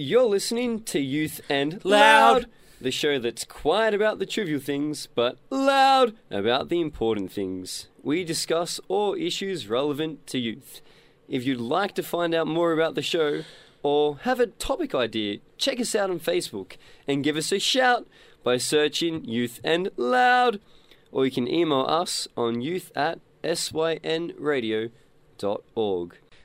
You're listening to Youth and Loud. the show that's quiet about the trivial things, but loud about the important things. We discuss all issues relevant to youth. If you'd like to find out more about the show or have a topic idea, check us out on Facebook and give us a shout by searching Youth and Loud. Or you can email us on youth at synradio.org.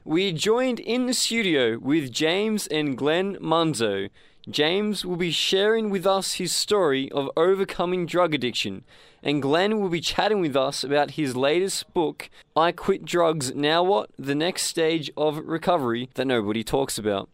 We joined in the studio with James and Glenn Munzo. James will be sharing with us his story of overcoming drug addiction, and Glenn will be chatting with us about his latest book, I Quit Drugs Now What? The Next Stage of Recovery That Nobody Talks About.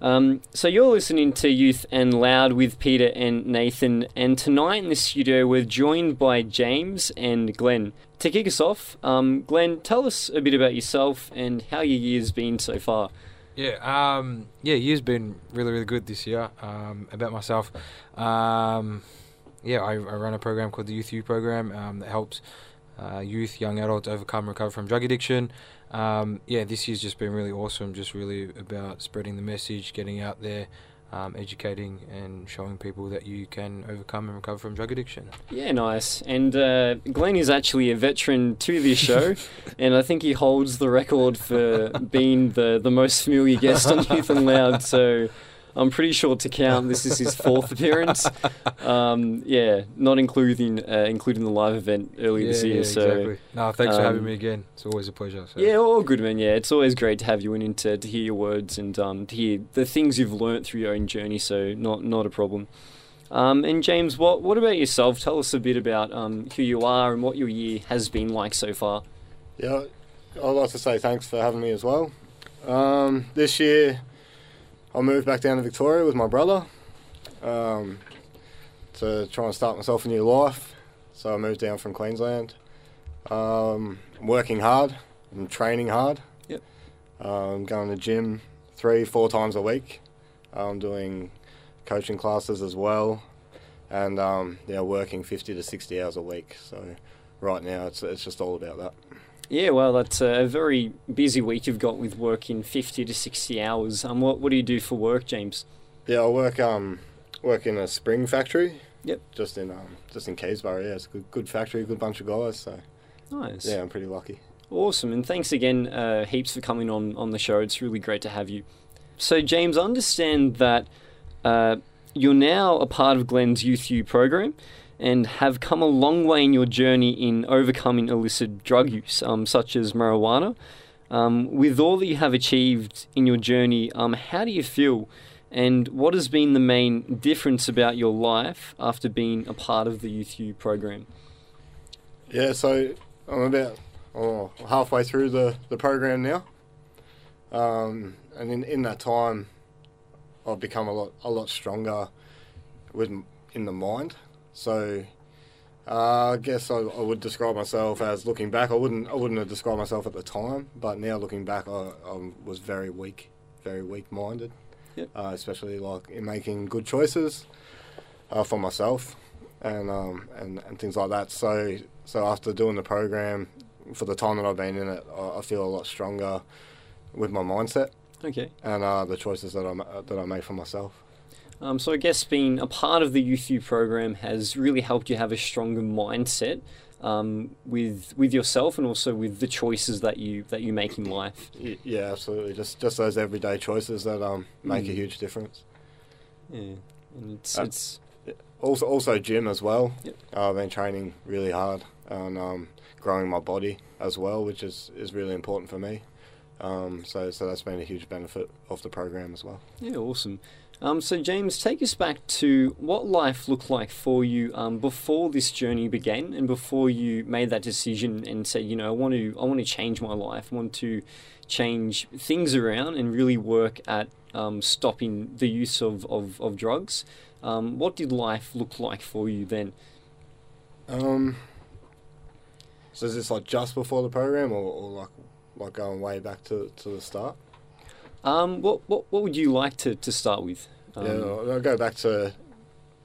Um, so you're listening to Youth and Loud with Peter and Nathan, and tonight in the studio we're joined by James and Glenn. To kick us off, um, Glenn, tell us a bit about yourself and how your year's been so far. Yeah, um, yeah, year's been really, really good this year. Um, about myself, um, yeah, I, I run a program called the Youth U program um, that helps uh, youth, young adults overcome recover from drug addiction. Um, yeah, this year's just been really awesome. Just really about spreading the message, getting out there, um, educating, and showing people that you can overcome and recover from drug addiction. Yeah, nice. And uh, Glenn is actually a veteran to this show, and I think he holds the record for being the, the most familiar guest on Youth and Loud. So I'm pretty sure to count this is his fourth appearance. Um, yeah, not including uh, including the live event earlier yeah, this year. yeah, so exactly. No, thanks for having um, me again. It's always a pleasure. So. yeah, all good, man. Yeah, it's always great to have you in and to, to hear your words and um, to hear the things you've learnt through your own journey. So not not a problem. Um, and James, what what about yourself? Tell us a bit about um, who you are and what your year has been like so far. Yeah, I'd like to say thanks for having me as well. Um, this year, I moved back down to Victoria with my brother um, to try and start myself a new life. So I moved down from Queensland. Um, I'm working hard. I'm training hard. Yep. Um, going to gym three, four times a week. I'm doing coaching classes as well, and um, yeah, working 50 to 60 hours a week. So right now, it's it's just all about that. Yeah, well, that's a very busy week you've got with working 50 to 60 hours. Um, what, what do you do for work, James? Yeah, I work um work in a spring factory. Yep. Just in um just in Keysborough. Yeah, it's a good good factory, good bunch of guys. So Nice. yeah, I'm pretty lucky. Awesome, and thanks again, uh, heaps for coming on on the show. It's really great to have you. So, James, I understand that uh, you're now a part of Glenn's Youth U program and have come a long way in your journey in overcoming illicit drug use, um, such as marijuana. Um, with all that you have achieved in your journey, um, how do you feel? And what has been the main difference about your life after being a part of the Youth U program? Yeah, so I'm about oh, halfway through the, the program now, um, and in, in that time, I've become a lot a lot stronger with in the mind. So uh, I guess I, I would describe myself as looking back. I wouldn't I wouldn't have described myself at the time, but now looking back, I, I was very weak, very weak minded, Yep. uh, especially like in making good choices uh, for myself and um, and and things like that. So so after doing the program, for the time that I've been in it, I, I feel a lot stronger with my mindset Okay. and uh, the choices that I that I made for myself. Um, so I guess being a part of the Youth U program has really helped you have a stronger mindset um, with with yourself and also with the choices that you that you make in life. Yeah, absolutely. Just just those everyday choices that um, make a Mm. huge difference. Yeah, and it's Uh, it's Also, also gym as well. Yep. Uh, I've been training really hard and um, growing my body as well, which is, is really important for me. Um, so so that's been a huge benefit of the program as well. yeah awesome. Um, so James, take us back to what life looked like for you um, before this journey began, and before you made that decision and said, you know, I want to I want to change my life, I want to change things around and really work at um, stopping the use of, of, of drugs. Um, what did life look like for you then? Um, so is this like just before the program, or, or like like going way back to, to the start? Um, what, what what would you like to, to start with? Um, yeah, I'll go back to.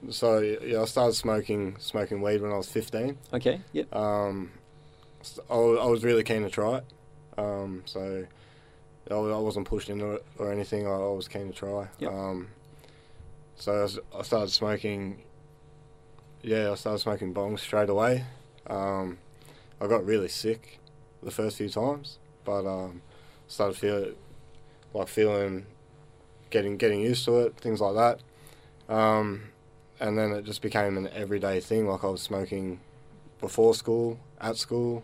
So yeah, I started smoking smoking weed when I was fifteen. Okay. Yep. Um, I, I was really keen to try it. Um, so I, I wasn't pushed into it or anything. I, I was keen to try. Yep. Um, so I started smoking. Yeah, I started smoking bongs straight away. Um, I got really sick the first few times, but um, started feeling like feeling getting getting used to it, things like that. Um, and then it just became an everyday thing. Like I was smoking before school, at school.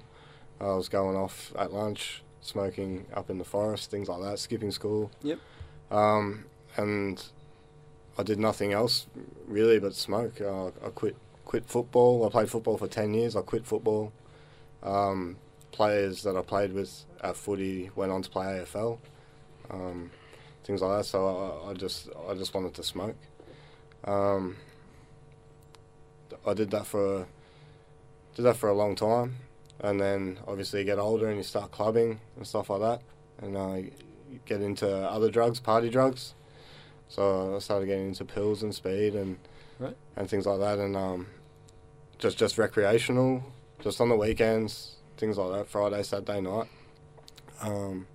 I was going off at lunch, smoking up in the forest, things like that, skipping school. Yep. Um, and I did nothing else really but smoke. Uh, I quit quit football. I played football for ten years. I quit football. Um, players that I played with at footy went on to play AFL, um, things like that. So I, I just I just wanted to smoke. Um, I did that for did that for a long time, and then obviously you get older and you start clubbing and stuff like that, and uh, get into other drugs, party drugs. So I started getting into pills and speed and Right. and things like that, and um, just just recreational, just on the weekends, things like that, Friday, Saturday night. Um,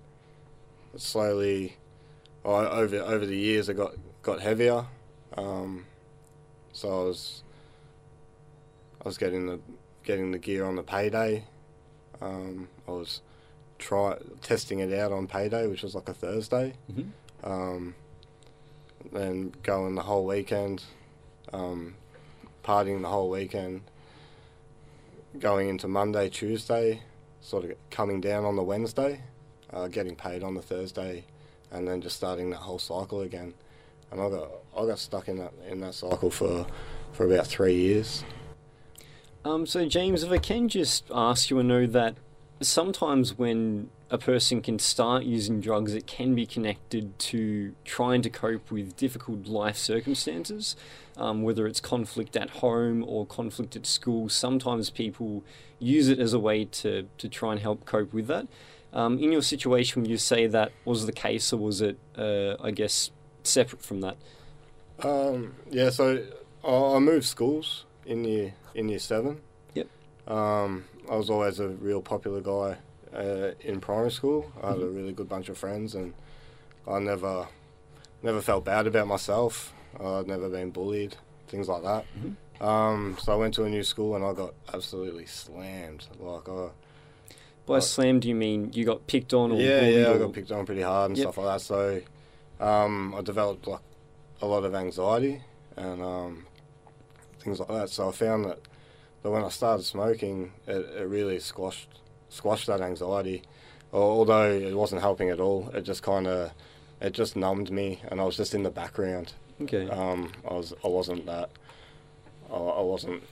slowly, oh, over over the years, it got got heavier. Um, so I was I was getting the getting the gear on the payday. Um, I was try testing it out on payday, which was like a Thursday. Mhm. Um, then going the whole weekend, um, partying the whole weekend. Going into Monday, Tuesday, sort of coming down on the Wednesday, uh, getting paid on the Thursday, and then just starting that whole cycle again. And I got I got stuck in that in that cycle for for about three years. Um, so, James, if I can just ask you, I know that sometimes when a person can start using drugs, it can be connected to trying to cope with difficult life circumstances, um, whether it's conflict at home or conflict at school. Sometimes people use it as a way to, to try and help cope with that. Um, in your situation, would you say that was the case, or was it, uh, I guess, separate from that? Um, yeah, so I, I moved schools in year in year seven. Yep. Um, I was always a real popular guy uh, in primary school. I had a Mhm. really good bunch of friends, and I never never felt bad about myself. I'd never been bullied, things like that. Mhm. Um, so I went to a new school and I got absolutely slammed. Like I, By slam, do you mean you got picked on or yeah, bullied yeah, I or- got picked on pretty hard and Yep. stuff like that. So um, I developed like a lot of anxiety and um, things like that. So I found that, that when I started smoking, it, it really squashed squashed that anxiety. Al- Although it wasn't helping at all, it just kind of it just numbed me, and I was just in the background. Okay. Um, I was I wasn't that I, I wasn't.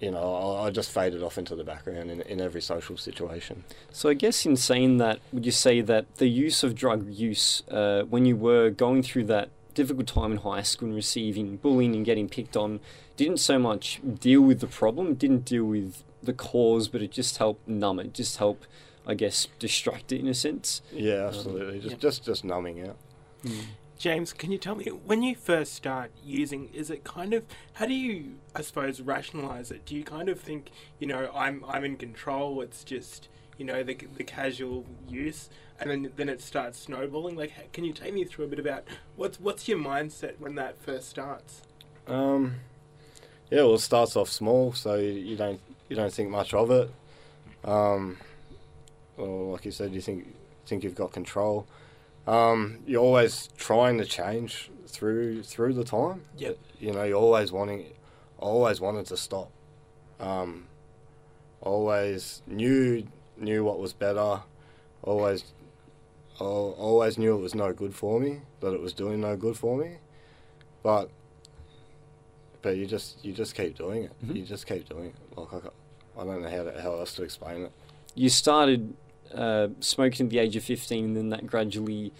You know, I, I just faded off into the background in, in every social situation. So I guess in saying that, would you say that the use of drug use, uh, when you were going through that difficult time in high school and receiving bullying and getting picked on, didn't so much deal with the problem, didn't deal with the cause, but it just helped numb it, just help, I guess, distract it in a sense. Yeah, absolutely. just yeah. just just numbing out. James, can you tell me when you first start using? Is it kind of how do you, I suppose, rationalize it? Do you kind of think, you know, I'm I'm in control. It's just you know the the casual use, and then then it starts snowballing. Like, can you take me through a bit about what's what's your mindset when that first starts? Um, yeah, well, it starts off small, so you, don't you don't think much of it. Um, or like you said, you think think you've got control. Um, you're always trying to change through through the time. Yep. You know, you're always wanting, always wanted to stop. Um, always knew knew what was better. Always, always knew it was no good for me. That it was doing no good for me. But but you just you just keep doing it. Mhm. You just keep doing it. Like I, I don't know how to, how else to explain it. You started uh, smoking at the age of 15, and then that gradually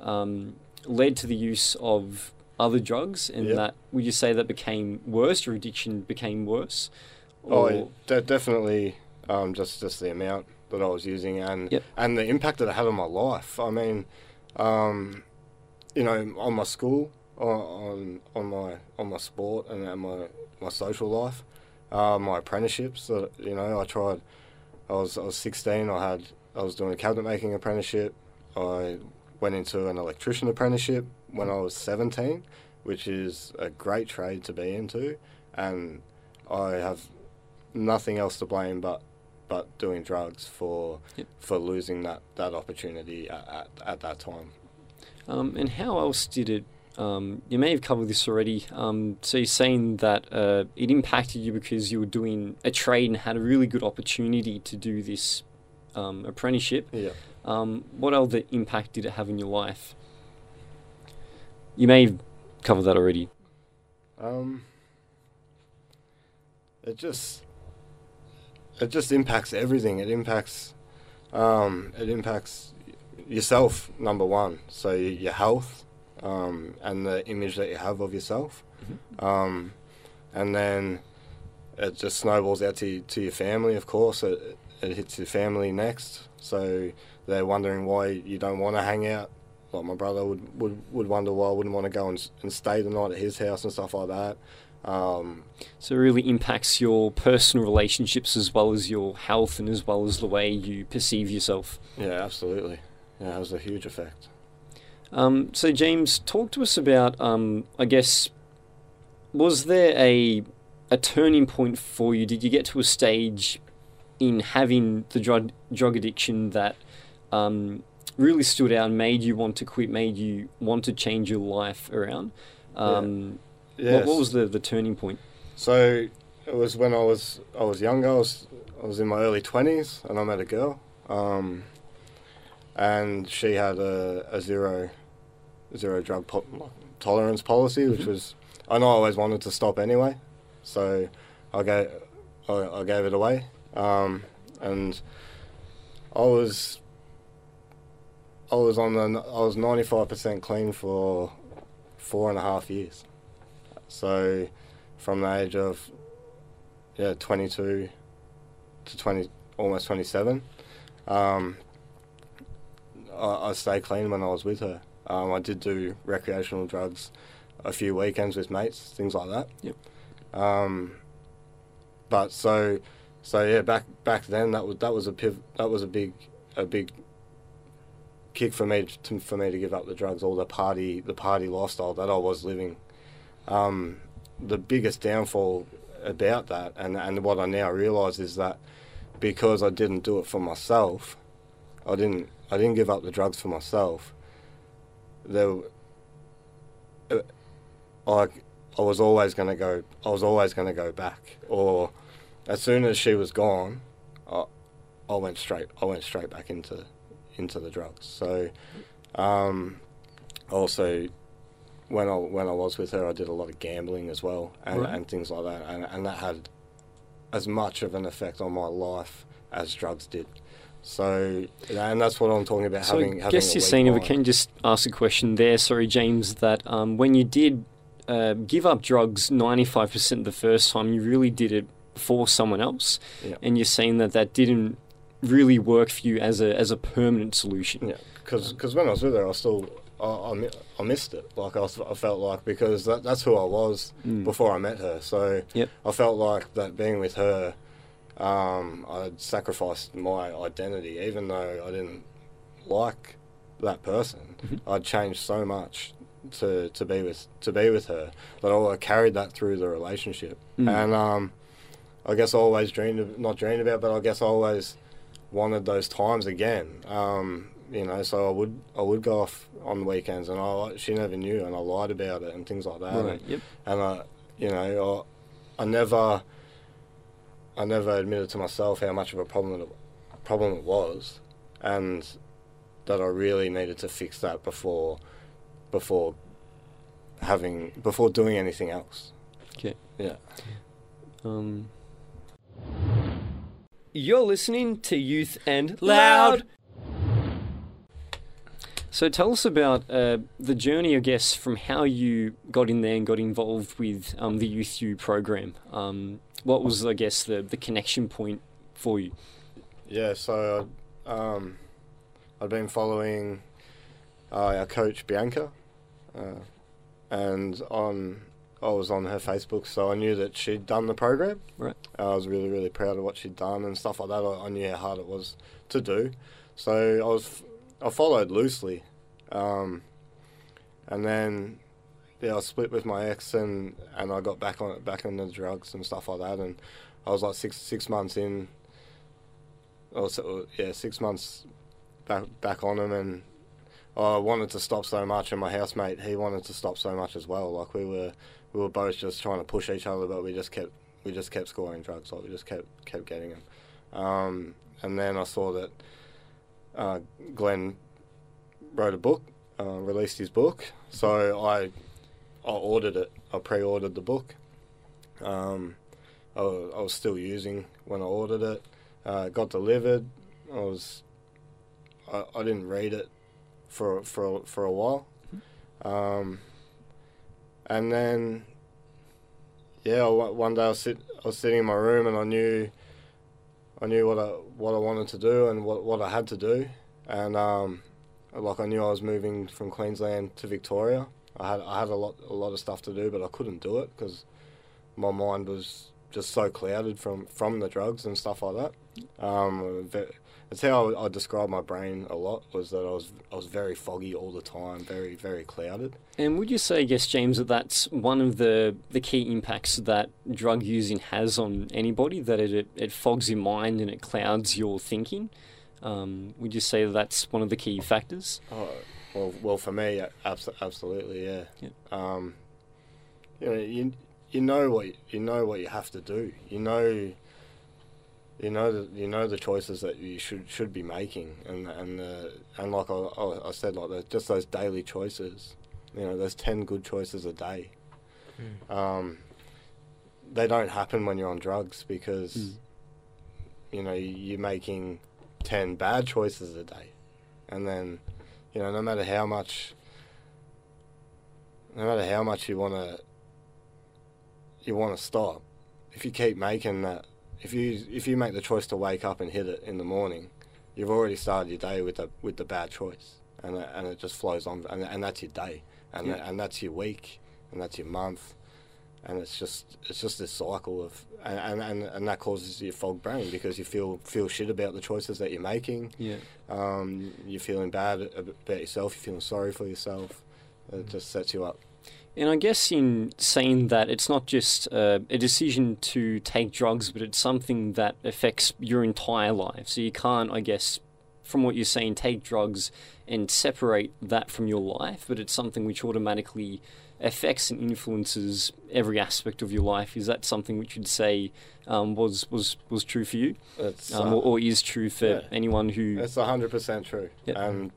um, led to the use of other drugs, and Yep. that, would you say that became worse, your addiction became worse? Oh, Or- it- de- definitely. Um, just just the amount that I was using and Yep. and the impact that it had on my life. I mean, um, you know, on my school, on on, on my on my sport and, and my my social life, uh, my apprenticeships. That you know, I tried. I was I was 16. I had I was doing a cabinet making apprenticeship. I went into an electrician apprenticeship when I was 17, which is a great trade to be into, and I have nothing else to blame but but doing drugs for Yep. for losing that, that opportunity at, at, at that time. Um, and how else did it? Um, you may have covered this already. Um, so you're saying that uh, it impacted you because you were doing a trade and had a really good opportunity to do this um, apprenticeship. Yeah. Um, what other impact did it have in your life? You may have covered that already. Um, it just it just impacts everything. It impacts um, it impacts yourself number one. So your health um, and the image that you have of yourself, um, and then it just snowballs out to to your family. Of course, it it hits your family next. So they're wondering why you don't want to hang out. Like my brother would, would, would wonder why I wouldn't want to go and, and stay the night at his house and stuff like that. Um, So it really impacts your personal relationships as well as your health and as well as the way you perceive yourself. yeah, absolutely. Yeah, it has a huge effect. Um, so James, talk to us about. Um, I guess was there a a turning point for you? Did you get to a stage in having the drug drug addiction that um, really stood out and made you want to quit, made you want to change your life around? Um, Yes. what, what was the, the turning point? So it was when I was I was younger. I was I was in my early twenties, and I met a girl, um, and she had a, a zero zero drug po- tolerance policy, which Mhm. was I know I always wanted to stop anyway, so I gave I, I gave it away, um, and I was I was on the I was ninety five percent clean for four and a half years. So, from the age of yeah twenty two to twenty almost twenty seven, um, I, I stayed clean when I was with her. Um, I did do recreational drugs a few weekends with mates, things like that. Yep. Um, but so so yeah, back back then that was that was a piv- that was a big a big kick for me to, for me to give up the drugs, all the party the party lifestyle that I was living. Um, the biggest downfall about that, and and what I now realise is that because I didn't do it for myself, I didn't I didn't give up the drugs for myself. There, uh, I I was always going to go. I was always going to go back, or as soon as she was gone, I, I went straight. I went straight back into into the drugs. So, um, also, when I when I was with her, I did a lot of gambling as well, and, Right. and things like that, and and that had as much of an effect on my life as drugs did. So, and that's what I'm talking about. So having, I guess you're saying, if we can just ask a question there, sorry, James, that um, when you did uh, give up drugs 95% the first time, you really did it for someone else, Yeah. and you're saying that that didn't really work for you as a as a permanent solution. Yeah, because because when I was with her, I still I, I, missed it. Like I, I felt like because that, that's who I was Mm. before I met her. So Yep. I felt like that being with her, um, I'd sacrificed my identity, even though I didn't like that person. Mhm. I'd changed so much to to be with to be with her that I carried that through the relationship. Mm. And um, I guess I always dreamed of, not dreamed about, but I guess I always wanted those times again. Um, you know, so I would I would go off on the weekends, and I she never knew, and I lied about it and things like that. Right. Yep. And I, you know, I, I never, I never admitted to myself how much of a problem it, problem it was, and that I really needed to fix that before, before having before doing anything else. Okay. Yeah. Um, you're listening to Youth and Loud. So tell us about uh, the journey, I guess, from how you got in there and got involved with um, the Youth U program. Um, what was, I guess, the, the connection point for you? Yeah, so um, I'd been following uh, our coach Bianca, uh, and on I was on her Facebook, so I knew that she'd done the program. Right. I was really really proud of what she'd done and stuff like that. I, I knew how hard it was to do, so I was I followed loosely, um, and then yeah, I split with my ex and and I got back on it, back on the drugs and stuff like that, and I was like six six months in. Also, yeah, six months back back on them, and I wanted to stop so much, and my housemate he wanted to stop so much as well. Like we were we were both just trying to push each other, but we just kept we just kept scoring drugs. Like we just kept kept getting them. Um, and then I saw that uh, Glenn wrote a book, uh, released his book. So I I ordered it. I pre-ordered the book. Um, I, I was still using when I ordered it. Uh, it got delivered. I was I, I didn't read it for for for a while. Um, and then yeah, one day I was sit I was sitting in my room and I knew I knew what I what I wanted to do and what what I had to do, and um, like I knew I was moving from Queensland to Victoria. I had I had a lot a lot of stuff to do, but I couldn't do it because my mind was just so clouded from from the drugs and stuff like that. Um, it's how I, I describe my brain a lot was that I was I was very foggy all the time, very very clouded. And would you say, yes, James, that that's one of the, the key impacts that drug using has on anybody, that it, it, it fogs your mind and it clouds your thinking? Um, would you say that that's one of the key factors? Oh, well, well, for me, abs- absolutely, yeah. Yeah. Um, you know, you you know what you know what you have to do. You know, you know the you know the choices that you should should be making, and and uh, and like I, I I said, like the, just those daily choices. You know, there's ten good choices a day. Um, they don't happen when you're on drugs because Mm. you know you- you're making ten bad choices a day, and then you know no matter how much no matter how much you want to you want to stop if you keep making that if you if you make the choice to wake up and hit it in the morning you've already started your day with the with the bad choice and it, and it just flows on and, and that's your day and Yeah. and that's your week and that's your month and it's just it's just this cycle of and, and, and, and that causes your fog brain because you feel feel shit about the choices that you're making Yeah. um, you're feeling bad about yourself. You're feeling sorry for yourself. It just sets you up. And I guess in saying that, it's not just uh, a decision to take drugs, but it's something that affects your entire life. So you can't, I guess, from what you're saying, take drugs and separate that from your life, but it's something which automatically affects and influences every aspect of your life. Is that something which you'd say um, was, was, was true for you, um, uh, or, or is true for yeah. anyone who? it's hundred percent true. Yep. And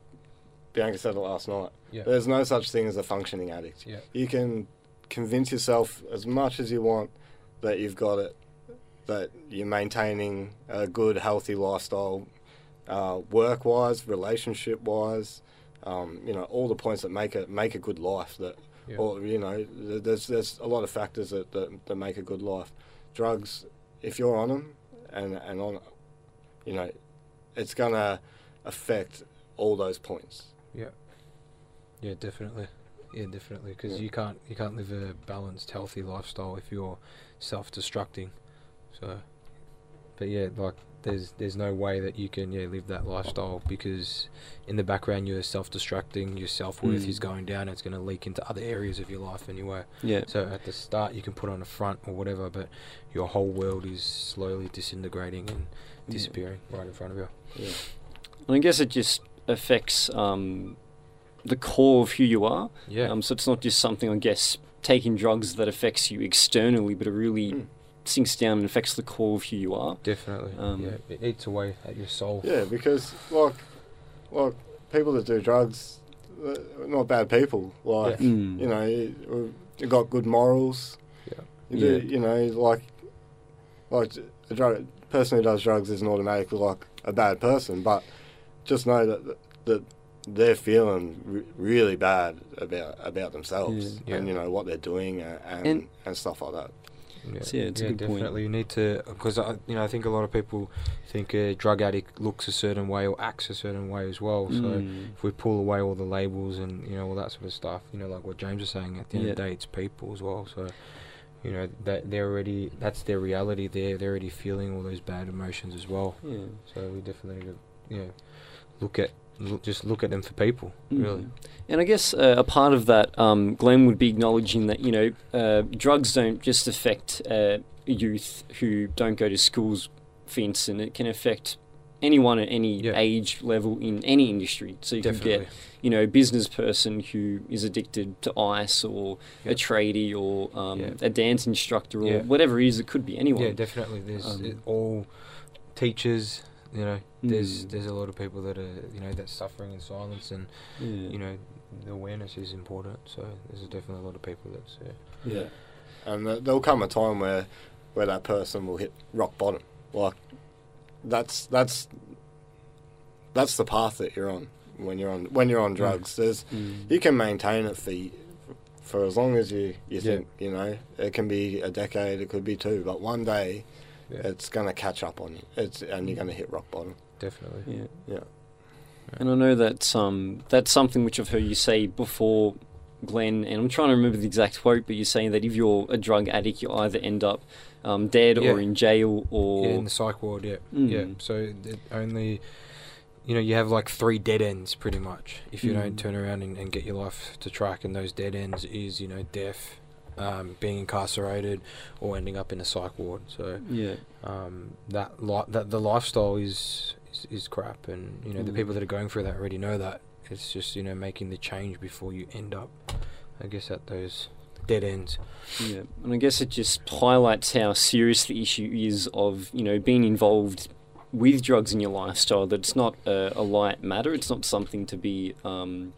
Bianca said it last night. Yeah. There's no such thing as a functioning addict. Yeah. You can convince yourself as much as you want that you've got it, that you're maintaining a good, healthy lifestyle, uh, work-wise, relationship-wise. Um, you know, all the points that make it make a good life. That Yeah. or you know there's there's a lot of factors that, that, that make a good life drugs if you're on them and and on you know it's gonna affect all those points Yeah, definitely. Yeah, definitely. Because Yeah. you can't you can't live a balanced, healthy lifestyle if you're self-destructing. So, but yeah, like there's there's no way that you can yeah live that lifestyle because in the background you're self-destructing. Your self-worth Mm. is going down. It's going to leak into other areas of your life anyway. Yeah. So at the start you can put on a front or whatever, but your whole world is slowly disintegrating and Yeah. disappearing right in front of you. yeah And I guess it just affects um, the core of who you are. Yeah. Um, so it's not just something, I guess, taking drugs that affects you externally, but it really Mm. sinks down and affects the core of who you are. Definitely. Um, yeah. It eats away at your soul. yeah because like like people that do drugs not bad people like Mm. you know you, you got good morals Yeah. you Yeah. you know like like a drug person who does drugs isn't automatically like a bad person but just know that that they're feeling re- really bad about about themselves Yeah. and you know what they're doing and And- and, stuff like that Yeah, So, yeah, it's a good point. definitely. You need to, because I, you know, I think a lot of people think a drug addict looks a certain way or acts a certain way as well. So Mm. if we pull away all the labels and you know all that sort of stuff, you know, like what James was saying, at the end of the day, it's people as well. So you know that they're already that's their reality. They're they're already feeling all those bad emotions as well. Yeah. So we definitely need to, you know, look at l- just look at them for people, Mm. really. And I guess uh, a part of that, um, Glenn would be acknowledging that you know uh, drugs don't just affect uh, youth who don't go to schools, for instance. It can affect anyone at any Yeah. age level in any industry. So you Definitely. could get you know a business person who is addicted to ice, or Yeah. a tradie, or um, Yeah. a dance instructor, or Yeah. whatever it is. It could be anyone. Yeah, definitely. There's Um, all teachers. You know, there's Mm. there's a lot of people that are you know that's suffering in silence, and Yeah. you know the awareness is important. So there's definitely a lot of people that's yeah. Yeah. And th- there'll come a time where where that person will hit rock bottom. Like that's that's that's the path that you're on when you're on when you're on drugs. There's Mm. you can maintain it for for as long as you you Yeah. think you know. It can be a decade, it could be two, but one day Yeah, it's gonna catch up on you. It's and you're gonna hit rock bottom. definitely. Yeah. Yeah. And I know that's um that's something which I've heard you say before, Glenn. And I'm trying to remember the exact quote, but you're saying that if you're a drug addict, you either end up um, dead or in jail or Yeah, in the psych ward, yeah, Mm. yeah. So it only, you know, you have like three dead ends pretty much if you Mm. don't turn around and, and get your life to track. And those dead ends is you know death, um, being incarcerated, or ending up in a psych ward. So yeah. um, that li- that the lifestyle is, is is crap, and you know the Mm. people that are going through that already know that. It's just you know making the change before you end up, I guess, at those dead ends. Yeah, and I guess it just highlights how serious the issue is of you know being involved with drugs in your lifestyle. That it's not a, a light matter. It's not something to be um,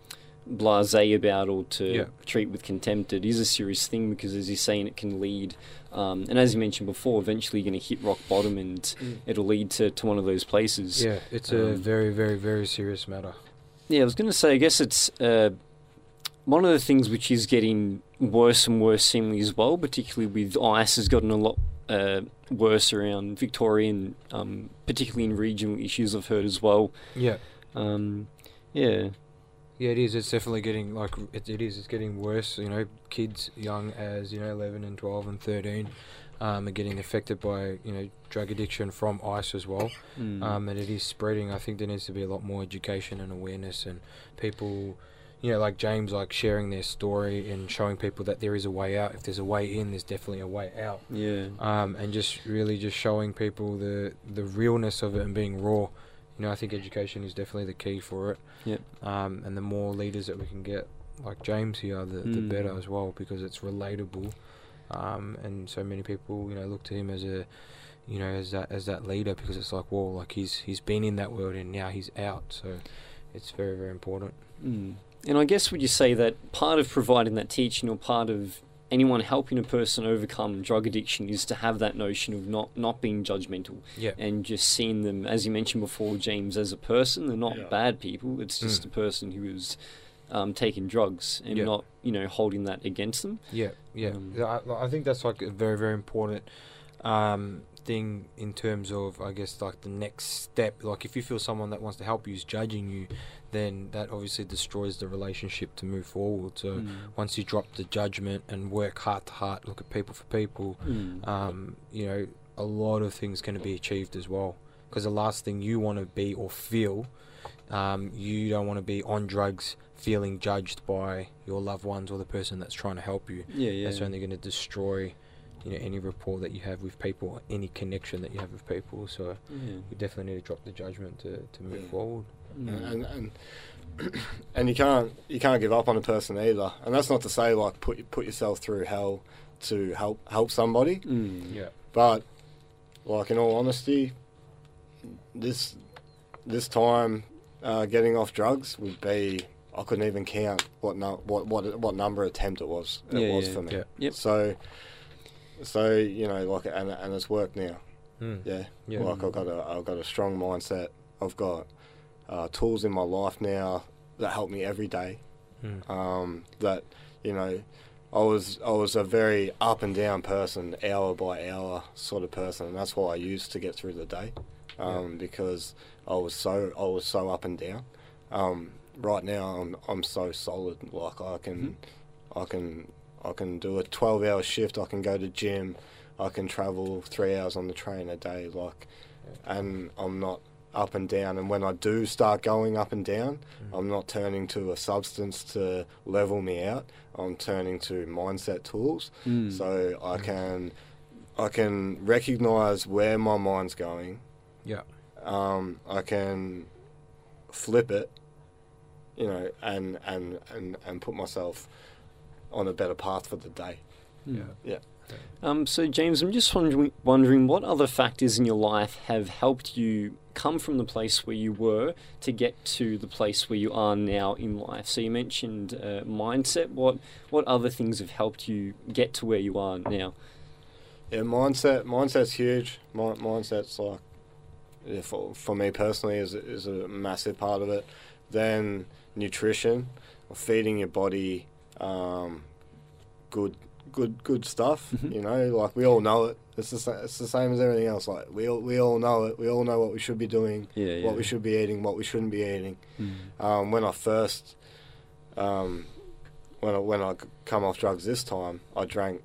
blasé about or to Yeah. treat with contempt. It is a serious thing because, as you're saying, it can lead. Um, and as you mentioned before, eventually you're going to hit rock bottom, and it'll lead to, to one of those places. Yeah, it's a Um, very very very serious matter. Yeah, I was going to say, I guess it's uh, one of the things which is getting worse and worse seemingly as well, particularly with ice has gotten a lot uh, worse around Victoria and um, particularly in regional issues I've heard as well. Yeah. Um, yeah, Yeah, it is. It's definitely getting like it, it is. It's getting worse. You know, kids young as you know, eleven and twelve and thirteen, um, are getting affected by you know drug addiction from ice as well. Mm. Um, and it is spreading. I think there needs to be a lot more education and awareness, and people, you know, like James, like sharing their story and showing people that there is a way out. If there's a way in, there's definitely a way out. yeah, Um, and just really just showing people the the realness of it and being raw. You know, I think education is definitely the key for it. Yep. Um, and the more leaders that we can get, like James here, the, the Mm. better as well because it's relatable. Um, and so many people, you know, look to him as a, you know, as that as that leader because it's like, well, like he's he's been in that world and now he's out. So it's very very important. Mm. And I guess would you say that part of providing that teaching or part of anyone helping a person overcome drug addiction is to have that notion of not, not being judgmental Yeah. and just seeing them, as you mentioned before, James, as a person. They're not Yeah. bad people. It's just Mm. a person who is um, taking drugs and Yeah. not, you know, holding that against them. Yeah, yeah. Um, Yeah, I, I think that's like a very, very important um, thing in terms of, I guess, like the next step. Like, if you feel someone that wants to help you is judging you, then that obviously destroys the relationship to move forward. So, Mm. once you drop the judgment and work heart to heart, look at people for people, Mm. um, you know, a lot of things can be achieved as well. Because the last thing you want to be or feel, um, you don't want to be on drugs feeling judged by your loved ones or the person that's trying to help you. yeah, yeah. That's only going to destroy, you know, any rapport that you have with people, any connection that you have with people. So yeah. you definitely need to drop the judgment to, to move Yeah. forward. Mm. and and and you can't you can't give up on a person either. And that's not to say like put put yourself through hell to help help somebody. Mm. Yeah. But like in all honesty, this this time uh, getting off drugs would be I couldn't even count what no, what what what number attempt it was it Yeah, was yeah. for me. Yeah. Yep. So so you know like and and it's worked now. Mm. Yeah. Yeah. Like I've got a I've got a strong mindset. I've got uh, tools in my life now that help me every day. Mm. Um, that you know, I was I was a very up and down person, hour by hour sort of person, and that's what I used to get through the day. Um, because I was so I was so up and down. Um, right now I'm I'm so solid. Like I can I can I can do a twelve hour shift. I can go to gym. I can travel three hours on the train a day. Like, and I'm not up and down. And when I do start going up and down, Mm. I'm not turning to a substance to level me out. I'm turning to mindset tools, Mm. so I Mm. can I can recognize where my mind's going. Yeah. Um, I can flip it, you know, and, and, and, and put myself on a better path for the day. Mm. Yeah. Um, so, James, I'm just wondering, wondering what other factors in your life have helped you come from the place where you were to get to the place where you are now in life. So, you mentioned uh, mindset. What what other things have helped you get to where you are now? Yeah, mindset. Mindset's huge. Mi- mindset's like, yeah, for for me personally, is is a massive part of it. Then nutrition, or feeding your body, um, good good good stuff. Mhm. You know, like we all know it. It's the it's the same as everything else. Like we all we all know it. We all know what we should be doing, Yeah, yeah. what we should be eating, what we shouldn't be eating. Mm. Um, when I first, um, when I when I come off drugs this time, I drank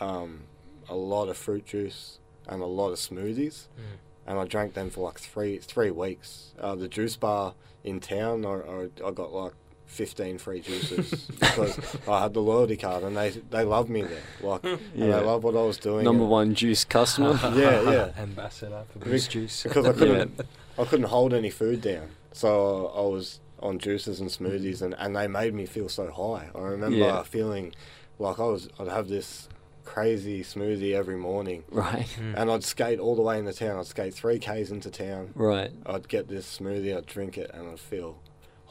um, a lot of fruit juice and a lot of smoothies, Mm. and I drank them for like three three weeks. Uh, the juice bar in town, I, I, I got like fifteen free juices because I had the loyalty card, and they they loved me there. Like, and they loved what I was doing. Number and- one juice customer. Yeah, yeah. Ambassador for Bec- Boost Juice. because I couldn't I couldn't hold any food down, so I was on juices and smoothies, and, and they made me feel so high. I remember Yeah. feeling like I was I'd have this crazy smoothie every morning, right, Mm. and I'd skate all the way into town. I'd skate three k's into town. right. I'd get this smoothie, I'd drink it, and I'd feel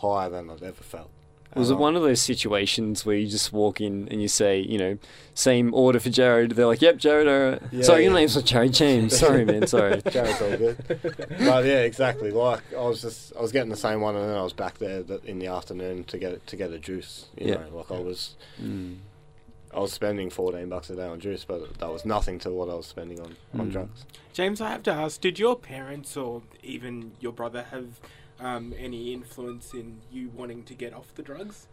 higher than I'd ever felt. Was it I- one of those situations where you just walk in and you say, you know, same order for Jared? They're like, "Yep, Jared." Uh, Yeah, sorry, your yeah. name's not Jared James. Sorry, man. Sorry. Jared's all good. but yeah, exactly. Like I was just, I was getting the same one, and then I was back there in the afternoon to get to get a juice. You Yeah. know, like I was, Mm. I was spending fourteen bucks a day on juice, but that was nothing to what I was spending on on Mm. drugs. James, I have to ask: Did your parents or even your brother have um, any influence in you wanting to get off the drugs?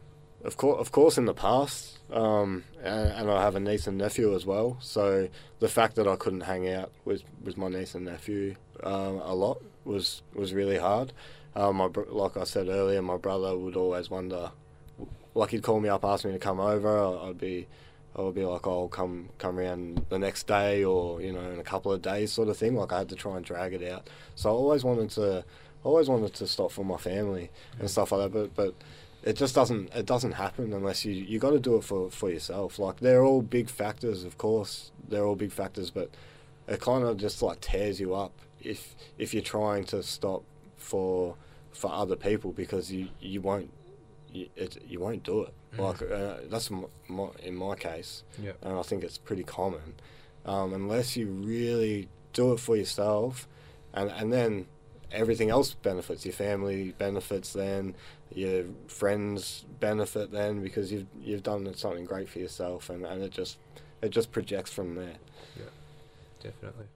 Of course, of course, in the past, um, and, and I have a niece and nephew as well. So the fact that I couldn't hang out with, with my niece and nephew um, a lot was was really hard. Um, my like I said earlier, my brother would always wonder, like he'd call me up, ask me to come over. I'd be, I would be like, oh, I'll come come around the next day or you know in a couple of days, sort of thing. Like I had to try and drag it out. So I always wanted to, always wanted to stop for my family and stuff like that. But but it just doesn't it doesn't happen unless you you got to do it for for yourself like they're all big factors of course they're all big factors but it kind of just like tears you up if if you're trying to stop for for other people because you you won't you, it, you won't do it Mm. like uh, that's m- my, in my case Yeah. and I think it's pretty common um, unless you really do it for yourself and and then everything else benefits your family benefits then your friends benefit then because you've you've done something great for yourself and, and it just it just projects from there Yeah, Definitely.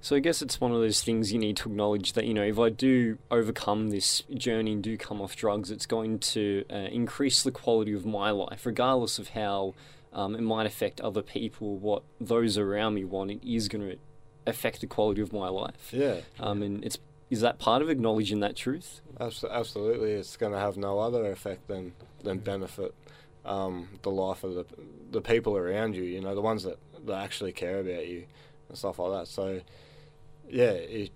So I guess it's one of those things you need to acknowledge that you know if I do overcome this journey and do come off drugs, it's going to uh, increase the quality of my life, regardless of how um, it might affect other people, what those around me want. It is going to affect the quality of my life. yeah Um, and it's is that part of acknowledging that truth? absolutely it's going to have no other effect than than benefit um, the life of the the people around you you know the ones that, that actually care about you and stuff like that so yeah it,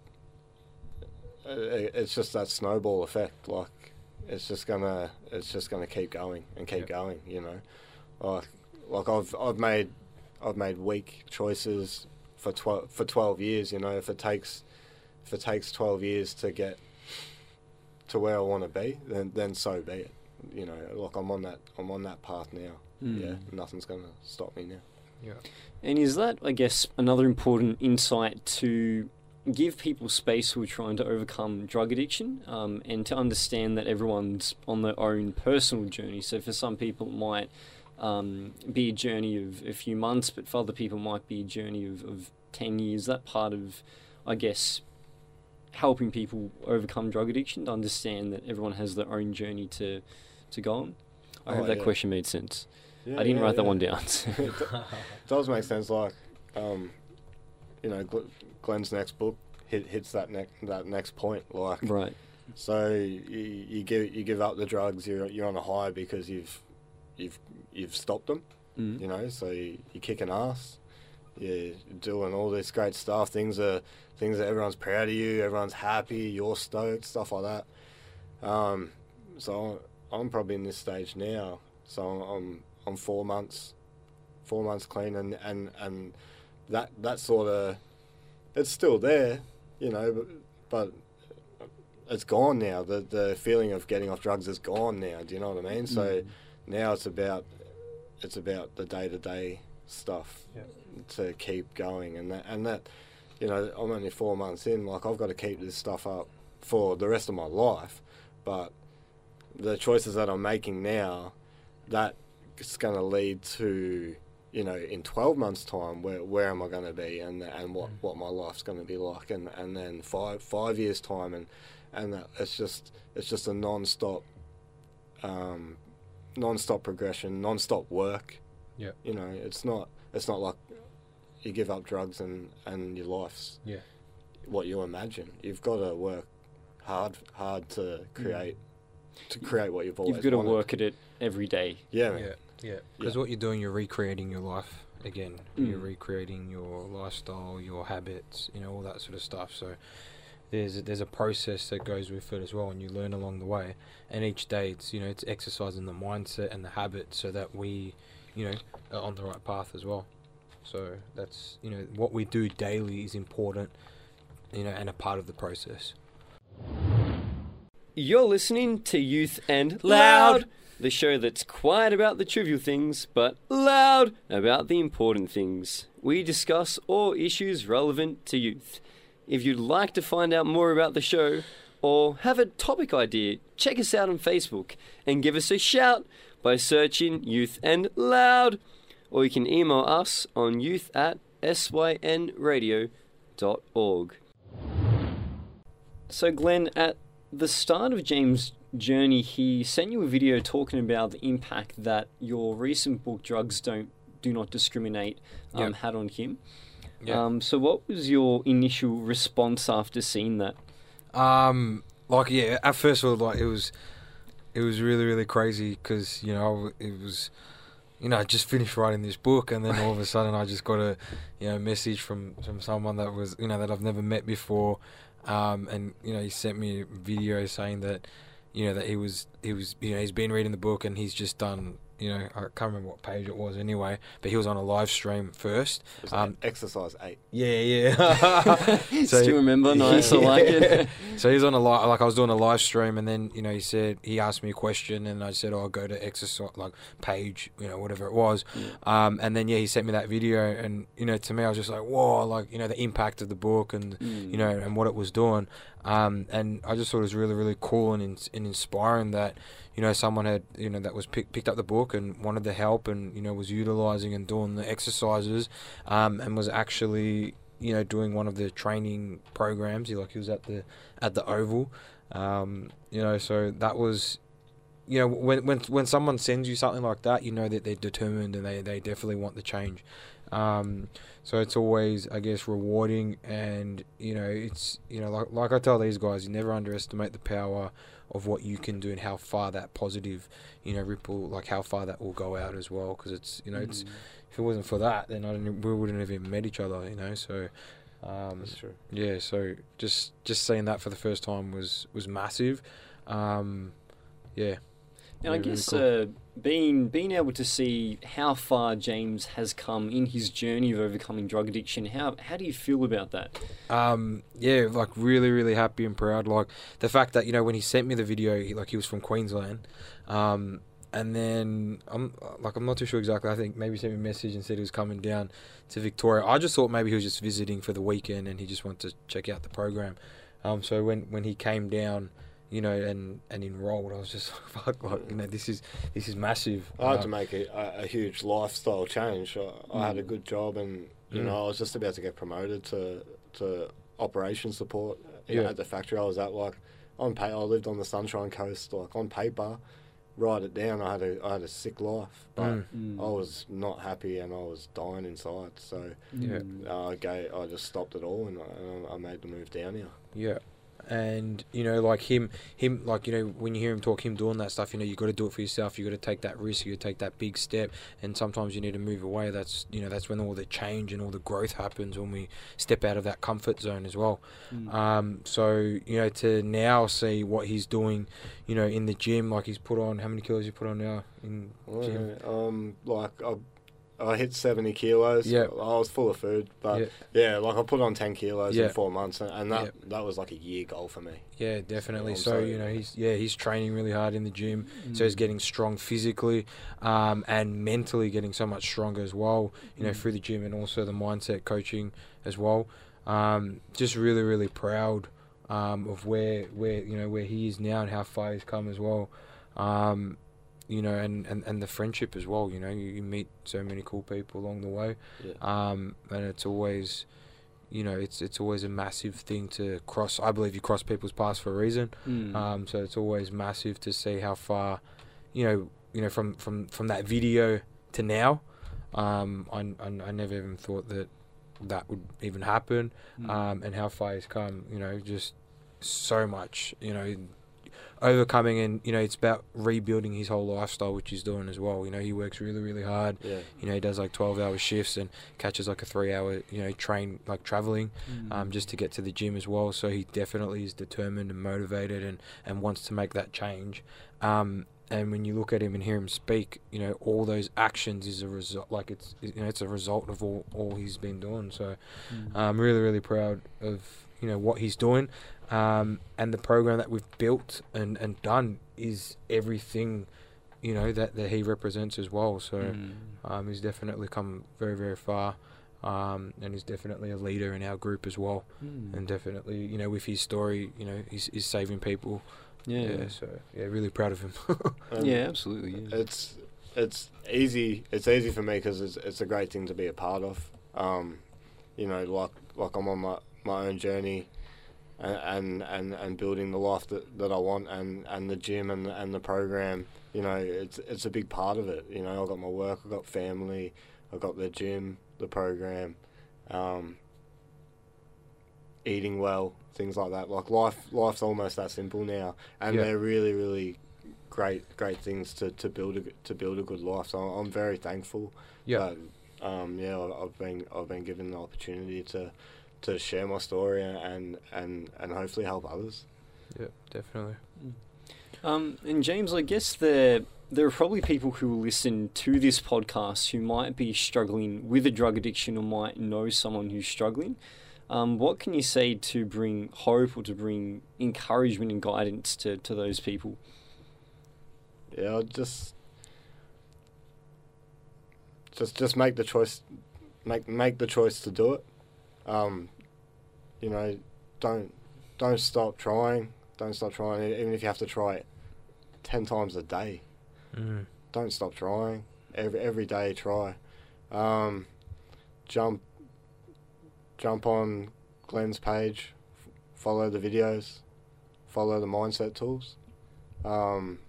it, it's just that snowball effect like it's just gonna it's just gonna keep going and keep Yep. going you know like like I've I've made I've made weak choices for twelve for twelve years you know if it takes if it takes twelve years to get to where I want to be then then so be it you know like I'm on that I'm on that path now Mm. yeah nothing's gonna stop me now Yeah. And is that, I guess, another important insight to give people space who are trying to overcome drug addiction um, and to understand that everyone's on their own personal journey? So for some people, it might um, be a journey of a few months, but for other people, it might be a journey of, of 10 years. That part of, I guess, helping people overcome drug addiction to understand that everyone has their own journey to, to go on. I Oh, hope that yeah. question made sense. Yeah, I didn't yeah, write that one down. it does make sense. Like, um, you know, Glenn's next book, hit, hits that next that next point. Like Right. so, you, you give you give up the drugs. You're you're on a high because you've you've you've stopped them. Mm. You know, so you, you're kicking ass. You're doing all this great stuff. Things are things that everyone's proud of you. Everyone's happy. You're stoked. Stuff like that. Um, so I'm probably in this stage now. So I'm I'm, four months, four months clean, and and and that that sort of it's still there, you know, but but it's gone now. The the feeling of getting off drugs is gone now. Do you know what I mean? So Mm. now it's about it's about the day to day stuff Yeah. To keep going, and that and that you know I'm only four months in. Like I've got to keep this stuff up for the rest of my life, but the choices that I'm making now, that's going to lead to you know in 12 months time where where am I going to be and and what Mm. what my life's going to be like and and then five five years time and and that it's just it's just a non-stop um, non-stop progression non-stop work Yeah. you know it's not it's not like you give up drugs and and your life's Yeah. what you imagine you've got to work hard hard to create to create what you've always You've got to wanted. work at it every day. yeah, man. Yeah, yeah. Because Yeah. what you're doing, you're recreating your life again. Mm. You're recreating your lifestyle, your habits, you know, all that sort of stuff. So there's a, there's a process that goes with it as well, and you learn along the way. And each day, it's you know, it's exercising the mindset and the habit so that we, you know, are on the right path as well. So that's you know what we do daily is important, you know, and a part of the process. You're listening to Youth and Loud. the show that's quiet about the trivial things, but loud about the important things. We discuss all issues relevant to youth. If you'd like to find out more about the show or have a topic idea, check us out on Facebook and give us a shout by searching Youth and Loud. Or you can email us on youth at synradio.org. So, Glenn, at the start of James' journey, he sent you a video talking about the impact that your recent book, Drugs Don't Do Not Discriminate, um, Yep. had on him. Yeah. Um, so, what was your initial response after seeing that? Um, like yeah, at first was like it was, it was really really crazy because you know it was, you know I just finished writing this book and then all of a sudden I just got a, you know, message from from someone that was you know that I've never met before, um, and you know he sent me a video saying that, you know that he was he was you know he's been reading the book and he's just done you know I can't remember what page it was anyway, but he was on a live stream first. It was Um, exercise eight. Yeah, yeah. So- you remember? Nice, I like it. So he's on a live, like I was doing a live stream, and then you know he said he asked me a question, and I said, "Oh, I'll go to exercise like page, you know, whatever it was." Um, and then yeah, he sent me that video, and you know, to me, I was just like, "Whoa!" Like you know, the impact of the book, and Mm. you know, and what it was doing. Um, and I just thought it was really, really cool and, ins- and inspiring that, you know, someone had, you know, that was pick, picked up the book and wanted the help and, you know, was utilizing and doing the exercises, um, and was actually, you know, doing one of the training programs. He like he was at the at the Oval, um, you know, so that was. You know, when when when someone sends you something like that, you know that they're determined and they, they definitely want the change. Um, so it's always, I guess, rewarding, and you know, it's you know, like like I tell these guys, you never underestimate the power of what you can do and how far that positive, you know, ripple, like how far that will go out as well. Because it's you know, it's Mm. if it wasn't for that, then I don't, we wouldn't have even met each other. You know, so um, That's true. yeah, so just just seeing that for the first time was was massive. Um, yeah, And I Yeah, really guess cool. uh, being being able to see how far James has come in his journey of overcoming drug addiction, how how do you feel about that? Um, yeah, like really, really happy and proud. Like the fact that you know when he sent me the video, he, like he was from Queensland, um, and then I'm like I'm not too sure exactly. I think maybe he sent me a message and said he was coming down to Victoria. I just thought maybe he was just visiting for the weekend and he just wanted to check out the program. Um, so when when he came down, you know, and and enrolled, I was just like, fuck, like you know, this is this is massive. I had to make a, a, a huge lifestyle change. I, I had a Mm. good job, and you Mm. know, I was just about to get promoted to to operation support you know, at the factory I was at. Like on pay, I lived on the Sunshine Coast. Like on paper, write it down. I had a I had a sick life, but Mm. Mm. I was not happy and I was dying inside. So Yeah. Mm. uh, I gave, I just stopped it all and I, I made the move down here. Yeah. And you know, like him, him, like you know, when you hear him talk, him doing that stuff, you know, you got to do it for yourself. You got to take that risk. You take that big step. And sometimes you need to move away. That's you know, that's when all the change and all the growth happens when we step out of that comfort zone as well. Mm. Um, so you know, to now see what he's doing, you know, in the gym, like he's put on how many kilos you put on now in gym? Um, like I, I hit seventy kilos. Yeah. I was full of food, but Yeah. yeah, like I put on ten kilos Yeah. in four months, and, that Yeah. that was like a year goal for me. Yeah, definitely. So you know, he's yeah, he's training really hard in the gym. So Mm. he's getting strong physically, um, and mentally getting so much stronger as well. You know, Mm. through the gym and also the mindset coaching as well. Um, just really, really proud um, of where where you know where he is now and how far he's come as well. Um, you know, and, and, and the friendship as well. You know, you, you meet so many cool people along the way, Yeah. um, and it's always, you know, it's it's always a massive thing to cross. I believe you cross people's paths for a reason. Mm. Um, so it's always massive to see how far, you know, you know, from from from that video to now. Um, I, I, I never even thought that that would even happen. Mm. Um, and how far he's come. You know, just so much. You know, overcoming and you know it's about rebuilding his whole lifestyle, which he's doing as well. You know, he works really really hard. Yeah. You know, he does like twelve hour shifts and catches like a three hour you know train like traveling Mm. um, just to get to the gym as well. So he definitely is determined and motivated and, and wants to make that change. Um, and when you look at him and hear him speak, you know all those actions is a result. Like it's you know it's a result of all, all he's been doing. So Mm. I'm really really proud of you know what he's doing, um, and the program that we've built and, and done is everything, you know that, that he represents as well. So. Mm. Um, he's definitely come very, very far, um, and he's definitely a leader in our group as well. Mm. And definitely, you know, with his story, you know, he's, he's saving people. yeah. so yeah, really proud of him. And yeah, absolutely. Yeah. It's it's easy. It's easy for me because it's it's a great thing to be a part of. Um, you know, like like I'm on my, my own journey, and, and and building the life that, that I want, and, and the gym and and the program. You know, it's it's a big part of it. You know, I got my work, I've got family, I've got the gym, the program, um, eating well, things like that. Like life, life's almost that simple now, and Yeah. they're really, really great, great things to, to build a to build a good life. So I'm very thankful. yeah, that, um, yeah, I've been I've been given the opportunity to to share my story and and and hopefully help others. yeah, definitely. Um, and James, I guess there there are probably people who will listen to this podcast who might be struggling with a drug addiction or might know someone who's struggling. Um, what can you say to bring hope or to bring encouragement and guidance to, to those people? Yeah, I'll just just just make the choice, make make the choice to do it. Um, you know, don't don't stop trying. Don't stop trying. Even if you have to try it ten times a day, Mm. don't stop trying. Every every day, try. Um, jump jump on Glenn's page. F- follow the videos. Follow the mindset tools. Um,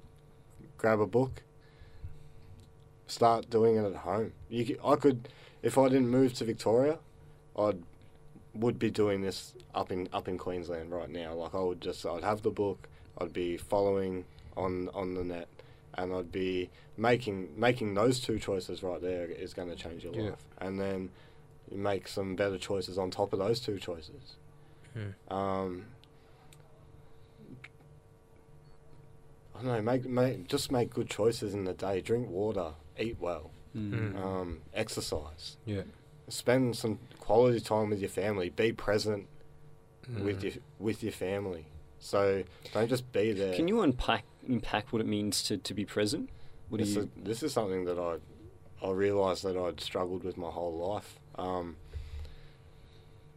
grab a book. Start doing it at home. You, I could, if I didn't move to Victoria, I'd would be doing this up in up in Queensland right now. Like I would just, I'd have the book. I'd be following on on the net, and I'd be making making those two choices right there is going to change your Yeah. life. And then you make some better choices on top of those two choices. Mm. Um, I don't know. Make make just make good choices in the day. Drink water. Eat well. Mm. Um, exercise. Yeah. Spend some quality time with your family. Be present with Mm. your with your family. So don't just be there. Can you unpack unpack what it means to, to be present? What this, you? is, this is something that I I realised that I'd struggled with my whole life. Um,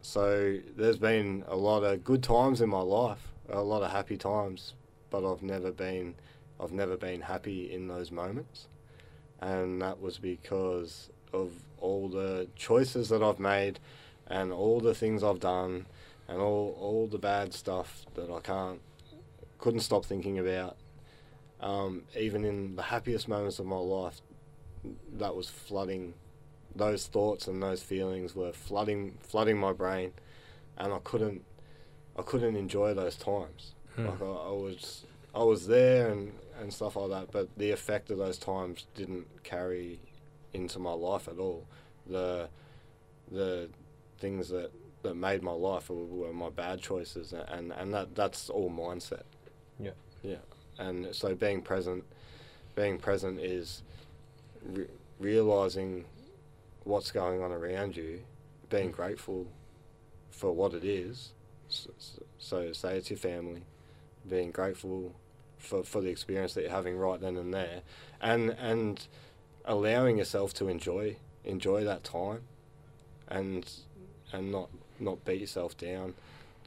so there's been a lot of good times in my life, a lot of happy times, but I've never been I've never been happy in those moments, and that was because of all the choices that I've made, and all the things I've done, and all all the bad stuff that I can't couldn't stop thinking about. um, even in the happiest moments of my life, that was flooding. Those thoughts and those feelings were flooding, flooding my brain, and I couldn't, I couldn't enjoy those times. Hmm. Like I, I was, I was there and and stuff like that, but the effect of those times didn't carry into my life at all. The, the things that that made my life were, were my bad choices, and and that that's all mindset. Yeah. Yeah, and so being present, being present is re- realizing what's going on around you, being mm. grateful for what it is. So, so say it's your family, being grateful for, for the experience that you're having right then and there, and and allowing yourself to enjoy enjoy that time, and and not not beat yourself down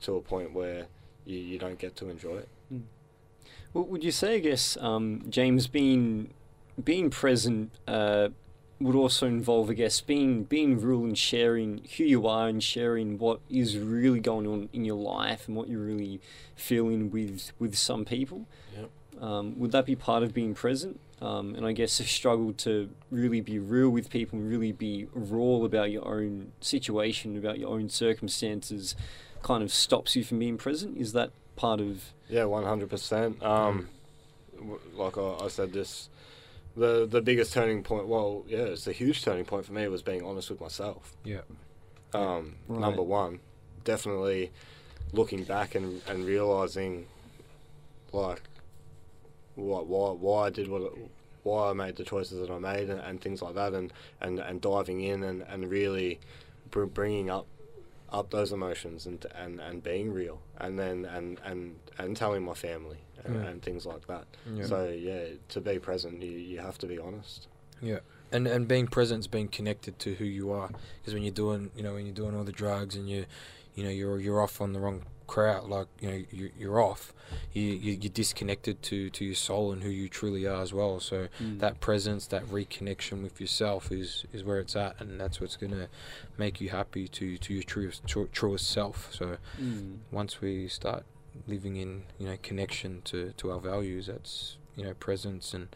to a point where you, you don't get to enjoy it. Well, would you say, I guess, um, James, being being present uh, would also involve, I guess, being being real and sharing who you are and sharing what is really going on in your life and what you're really feeling with with some people. Yep. Um, would that be part of being present? Um, and I guess a struggle to really be real with people and really be raw about your own situation, about your own circumstances, kind of stops you from being present. Is that part of? Yeah, one hundred percent. Um, like I, I said, this the the biggest turning point. Well, yeah, it's a huge turning point for me was being honest with myself. Yeah. Um, Right. Number one, definitely looking back and and realizing, like, what why why I did what. Why I made the choices that I made and, and things like that, and, and, and diving in and, and really br- bringing up up those emotions and, and, and being real, and then and, and, and telling my family and, Yeah. and things like that. Yeah. So yeah, to be present, you, you have to be honest. Yeah, and and being present is being connected to who you are. Because when you're doing, you know, when you're doing all the drugs and you, you know, you're you're off on the wrong crowd. Like you know, you you're off. You, you you're disconnected to to your soul and who you truly are as well. So Mm. that presence, that reconnection with yourself is is where it's at, and that's what's gonna make you happy to to your truest tru- truest self. So Mm. once we start living in you know connection to to our values, that's you know presence and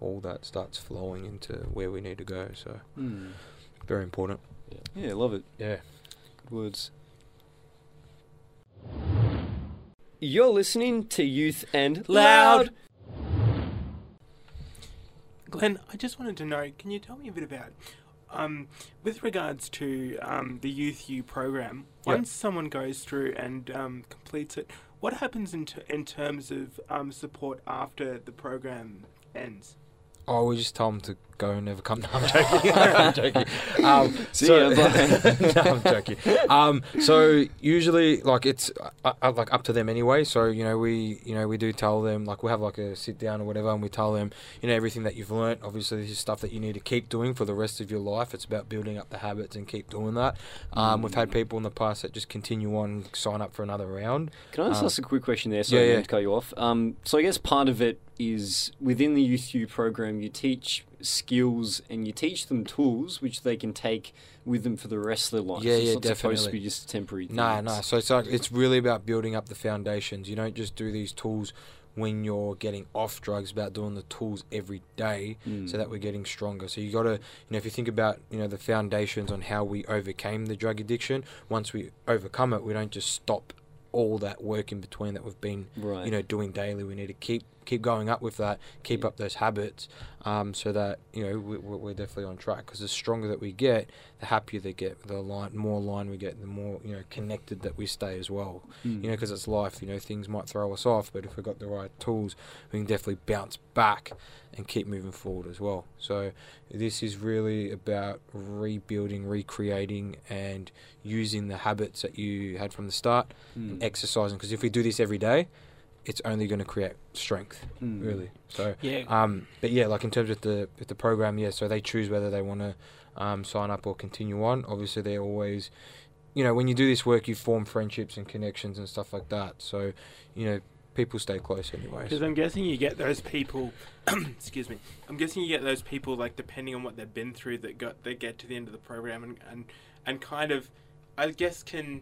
all that starts flowing into where we need to go. So Mm. very important. Yeah, love it. Yeah. Good words. You're listening to Youth and Loud. Glenn, I just wanted to know, can you tell me a bit about, um, with regards to um, the Youth U program, Yeah. once someone goes through and um, completes it, what happens in, t- in terms of um, support after the program ends? Oh, we just tell them to go and never come. No, I'm joking. I'm joking. Um, so, no, I'm joking. Um, so usually, like it's uh, uh, like up to them anyway. So you know, we you know we do tell them like we have like a sit down or whatever, and we tell them you know everything that you've learnt. Obviously, this is stuff that you need to keep doing for the rest of your life. It's about building up the habits and keep doing that. Um, We've had people in the past that just continue on, sign up for another round. Can I just Um, ask a quick question there? Sorry yeah, I yeah. didn't cut you off. Um, so I guess part of it is within the Youth U program, you teach skills and you teach them tools which they can take with them for the rest of their life. Yeah, it's yeah, not supposed to definitely. be just temporary. No, thing. no. It's- So it's like, it's really about building up the foundations. You don't just do these tools when you're getting off drugs. About doing the tools every day Mm. so that we're getting stronger. So you got to, you know, if you think about, you know, the foundations on how we overcame the drug addiction. Once we overcome it, we don't just stop all that work in between that we've been, right. you know, doing daily. We need to keep keep going up with that, keep up those habits, um, so that you know we, we're we're definitely on track. Because the stronger that we get, the happier they get. The line, more line we get, the more you know connected that we stay as well. Mm. You know, because it's life. You know, things might throw us off, but if we've got the right tools, we can definitely bounce back and keep moving forward as well. So this is really about rebuilding, recreating, and using the habits that you had from the start Mm. and exercising. Because if we do this every day, it's only going to create strength, Mm. really. So, Yeah. um, but yeah, like in terms of the with the program, yeah. So they choose whether they want to um, sign up or continue on. Obviously, they're always, you know, when you do this work, you form friendships and connections and stuff like that. So, you know, people stay close anyway. Because I'm guessing you get those people. excuse me. I'm guessing you get those people like depending on what they've been through that got they get to the end of the program and and, and kind of, I guess can,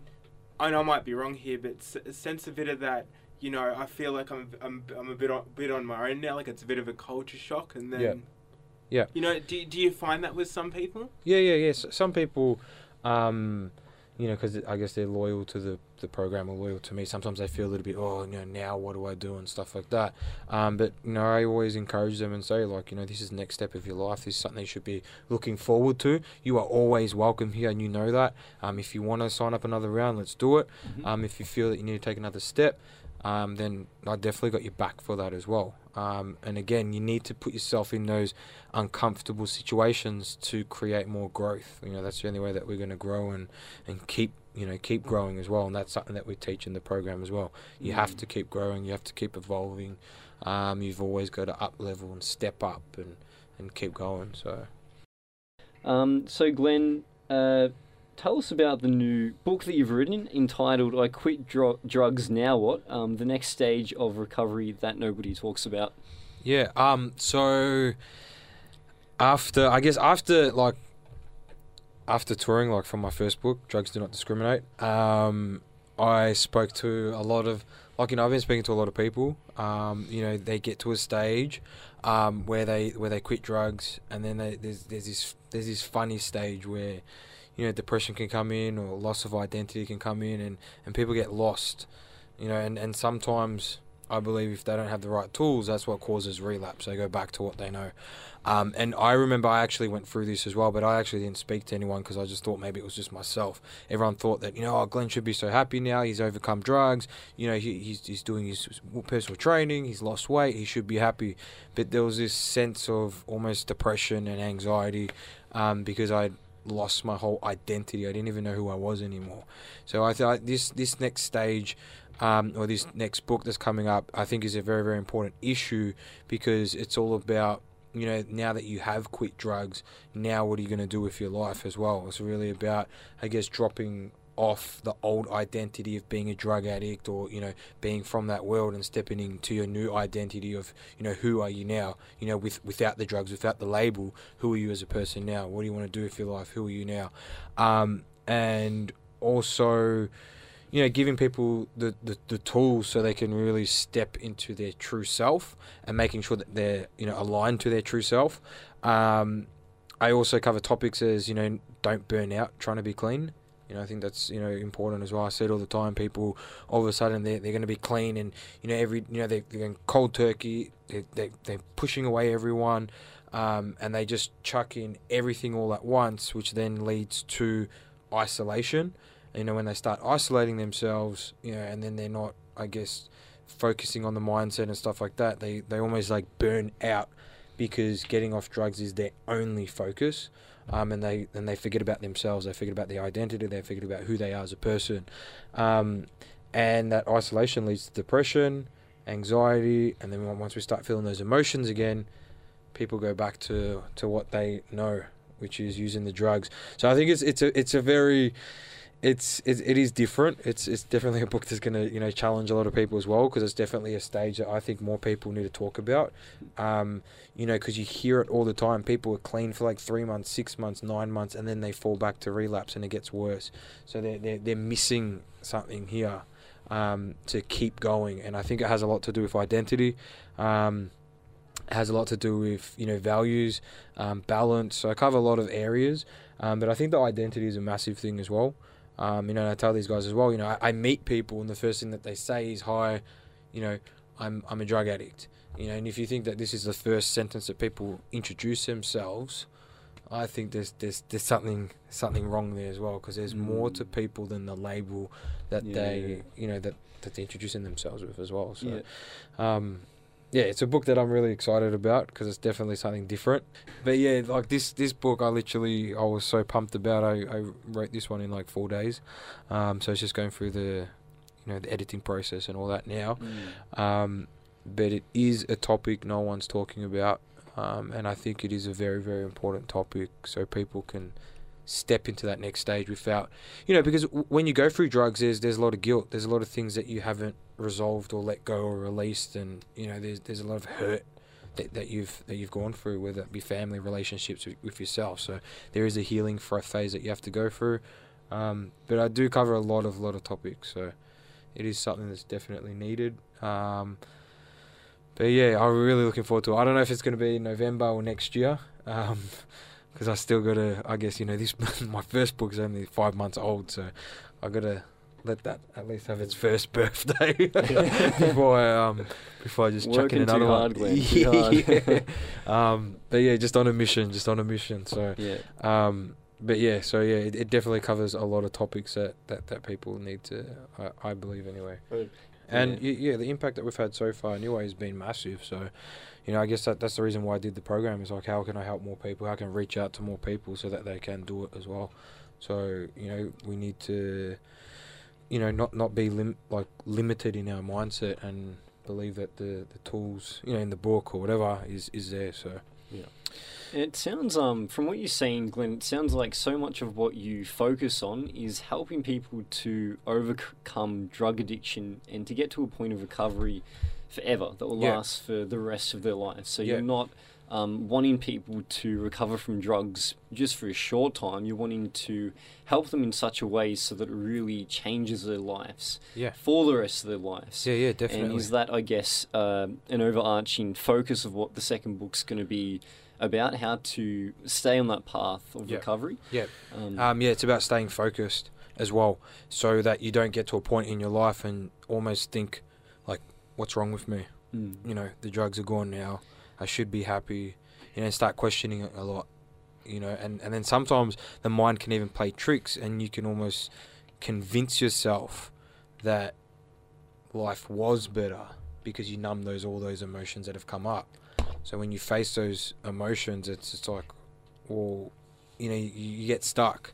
I know I might be wrong here, but s- sense a bit of that you know, I feel like I'm I'm, I'm a bit on, bit on my own now. Like it's a bit of a culture shock, and then Yeah. Yeah. you know, do do you find that with some people? Yeah, yeah, yeah. S some people, um, you know, because I guess they're loyal to the, the program or loyal to me. Sometimes they feel a little bit, oh, you know, now what do I do and stuff like that. Um, but you know, I always encourage them and say, like, you know, this is the next step of your life. This is something you should be looking forward to. You are always welcome here, and you know that. Um, if you want to sign up another round, let's do it. Mhm. Um, if you feel that you need to take another step, um, then I definitely got your back for that as well. Um, and again, you need to put yourself in those uncomfortable situations to create more growth. You know, that's the only way that we're going to grow and, and keep you know keep growing as well. And that's something that we teach in the program as well. You have Mm. to keep growing. You have to keep evolving. Um, you've always got to up level and step up and, and keep going. So Um, so, Glenn, uh, tell us about the new book that you've written entitled I Quit Dro- Drugs Now What? Um, the next stage of recovery that nobody talks about. Yeah. Um. So after, I guess after like after touring, like from my first book, "Drugs Do Not Discriminate," um, I spoke to a lot of like you know I've been speaking to a lot of people. Um, you know, they get to a stage um, where they where they quit drugs, and then they, there's there's this there's this funny stage where you know depression can come in or loss of identity can come in, and and people get lost. You know, and and sometimes I believe if they don't have the right tools, that's what causes relapse. They go back to what they know. Um, and I remember I actually went through this as well, but I actually didn't speak to anyone because I just thought maybe it was just myself. Everyone thought that, you know, oh, Glenn should be so happy now. He's overcome drugs. You know, he, he's, he's doing his personal training. He's lost weight. He should be happy. But there was this sense of almost depression and anxiety um, because I lost my whole identity. I didn't even know who I was anymore. So I thought this this next stage um, or this next book that's coming up, I think is a very, very important issue because it's all about, you know, now that you have quit drugs, now what are you going to do with your life as well? It's really about, I guess, dropping off the old identity of being a drug addict or, you know, being from that world and stepping into your new identity of, you know, who are you now? You know, with without the drugs, without the label, who are you as a person now? What do you want to do with your life? Who are you now? Um, and also, you know, giving people the, the, the tools so they can really step into their true self and making sure that they're, you know, aligned to their true self. Um, I also cover topics as, you know, don't burn out trying to be clean. You know, I think that's, you know, important as well. I see it all the time. People, all of a sudden, they're, they're going to be clean and, you know, every, you know, they, they're going cold turkey. They, they, they're pushing away everyone. Um, and they just chuck in everything all at once, which then leads to isolation you know when they start isolating themselves you know and then they're not i guess focusing on the mindset and stuff like that they they almost like burn out because getting off drugs is their only focus um, and they and they forget about themselves. They forget about their identity. They forget about who they are as a person. Um, and that isolation leads to depression anxiety and then once we start feeling those emotions again people go back to to what they know which is using the drugs. So i think it's it's a it's a very it's it, it is different. It's it's definitely a book that's going to you know challenge a lot of people as well because it's definitely a stage that I think more people need to talk about. Um, you know, because you hear it all the time. People are clean for like three months, six months, nine months, and then they fall back to relapse and it gets worse. So they're they're, they're missing something here um, to keep going, and I think it has a lot to do with identity. Um, has a lot to do with you know values, um, balance. So I cover a lot of areas, um, but I think the identity is a massive thing as well. Um, you know, and I tell these guys as well. You know, I, I meet people, and the first thing that they say is, "Hi, you know, I'm I'm a drug addict." You know, and if you think that this is the first sentence that people introduce themselves, I think there's there's there's something something wrong there as well because there's more to Mm. people than the label that Yeah. they you know that that they're introducing themselves with as well. So, Yeah. um, yeah, it's a book that I'm really excited about because it's definitely something different. But yeah, like this this book, I literally I was so pumped about. I, I wrote this one in like four days, um, so it's just going through the you know the editing process and all that now. Mm. Um, but it is a topic no one's talking about, um, and I think it is a very very important topic so people can step into that next stage without you know because when you go through drugs there's there's a lot of guilt. There's a lot of things that you haven't resolved or let go or released. And you know there's there's a lot of hurt that, that you've that you've gone through whether it be family relationships with, with yourself. So there is a healing for a phase that you have to go through. Um, but I do cover a lot of lot of topics. So it is something that's definitely needed. Um, but yeah, I'm really looking forward to it. I don't know if it's going to be November or next year, because I still got to. I guess you know this. my first book is only five months old, so I got to let that at least have its first birthday before I um before I just chuck Working in too another one. Glenn, yeah. um, but yeah, just on a mission, just on a mission. So Yeah. um, but yeah, so yeah, it, it definitely covers a lot of topics that, that, that people need to, I, I believe anyway. Right. And Yeah. yeah. yeah, the impact that we've had so far anyway has been massive. So, you know, I guess that that's the reason why I did the program is like, how can I help more people? How can I reach out to more people so that they can do it as well? So, you know, we need to, you know, not not be lim- like limited in our mindset and believe that the, the tools, you know, in the book or whatever is is there. So, yeah. It sounds, um, from what you're saying, Glenn, it sounds like so much of what you focus on is helping people to overcome drug addiction and to get to a point of recovery forever that will Yeah. last for the rest of their lives. So Yeah. you're not um, wanting people to recover from drugs just for a short time. You're wanting to help them in such a way so that it really changes their lives yeah. for the rest of their lives. Yeah, yeah, definitely. And is that, I guess, uh, an overarching focus of what the second book's going to be about? How to stay on that path of Yeah. recovery? Yeah. Um, Um, yeah, it's about staying focused as well, so that you don't get to a point in your life and almost think, what's wrong with me? mm, You know, the drugs are gone now. I should be happy. You know, start questioning it a lot. You know, and, and then sometimes the mind can even play tricks, and you can almost convince yourself that life was better because you numb those all those emotions that have come up. So when you face those emotions, it's just like, well, you know, you, you get stuck,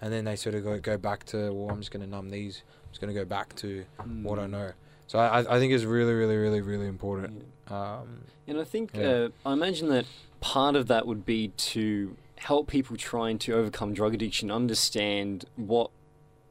and then they sort of go go back to, well, I'm just going to numb these. I'm just going to go back to what I mm, know. So I I think it's really really really really important. yeah. Um, And I think, Yeah. uh, I imagine that part of that would be to help people trying to overcome drug addiction understand what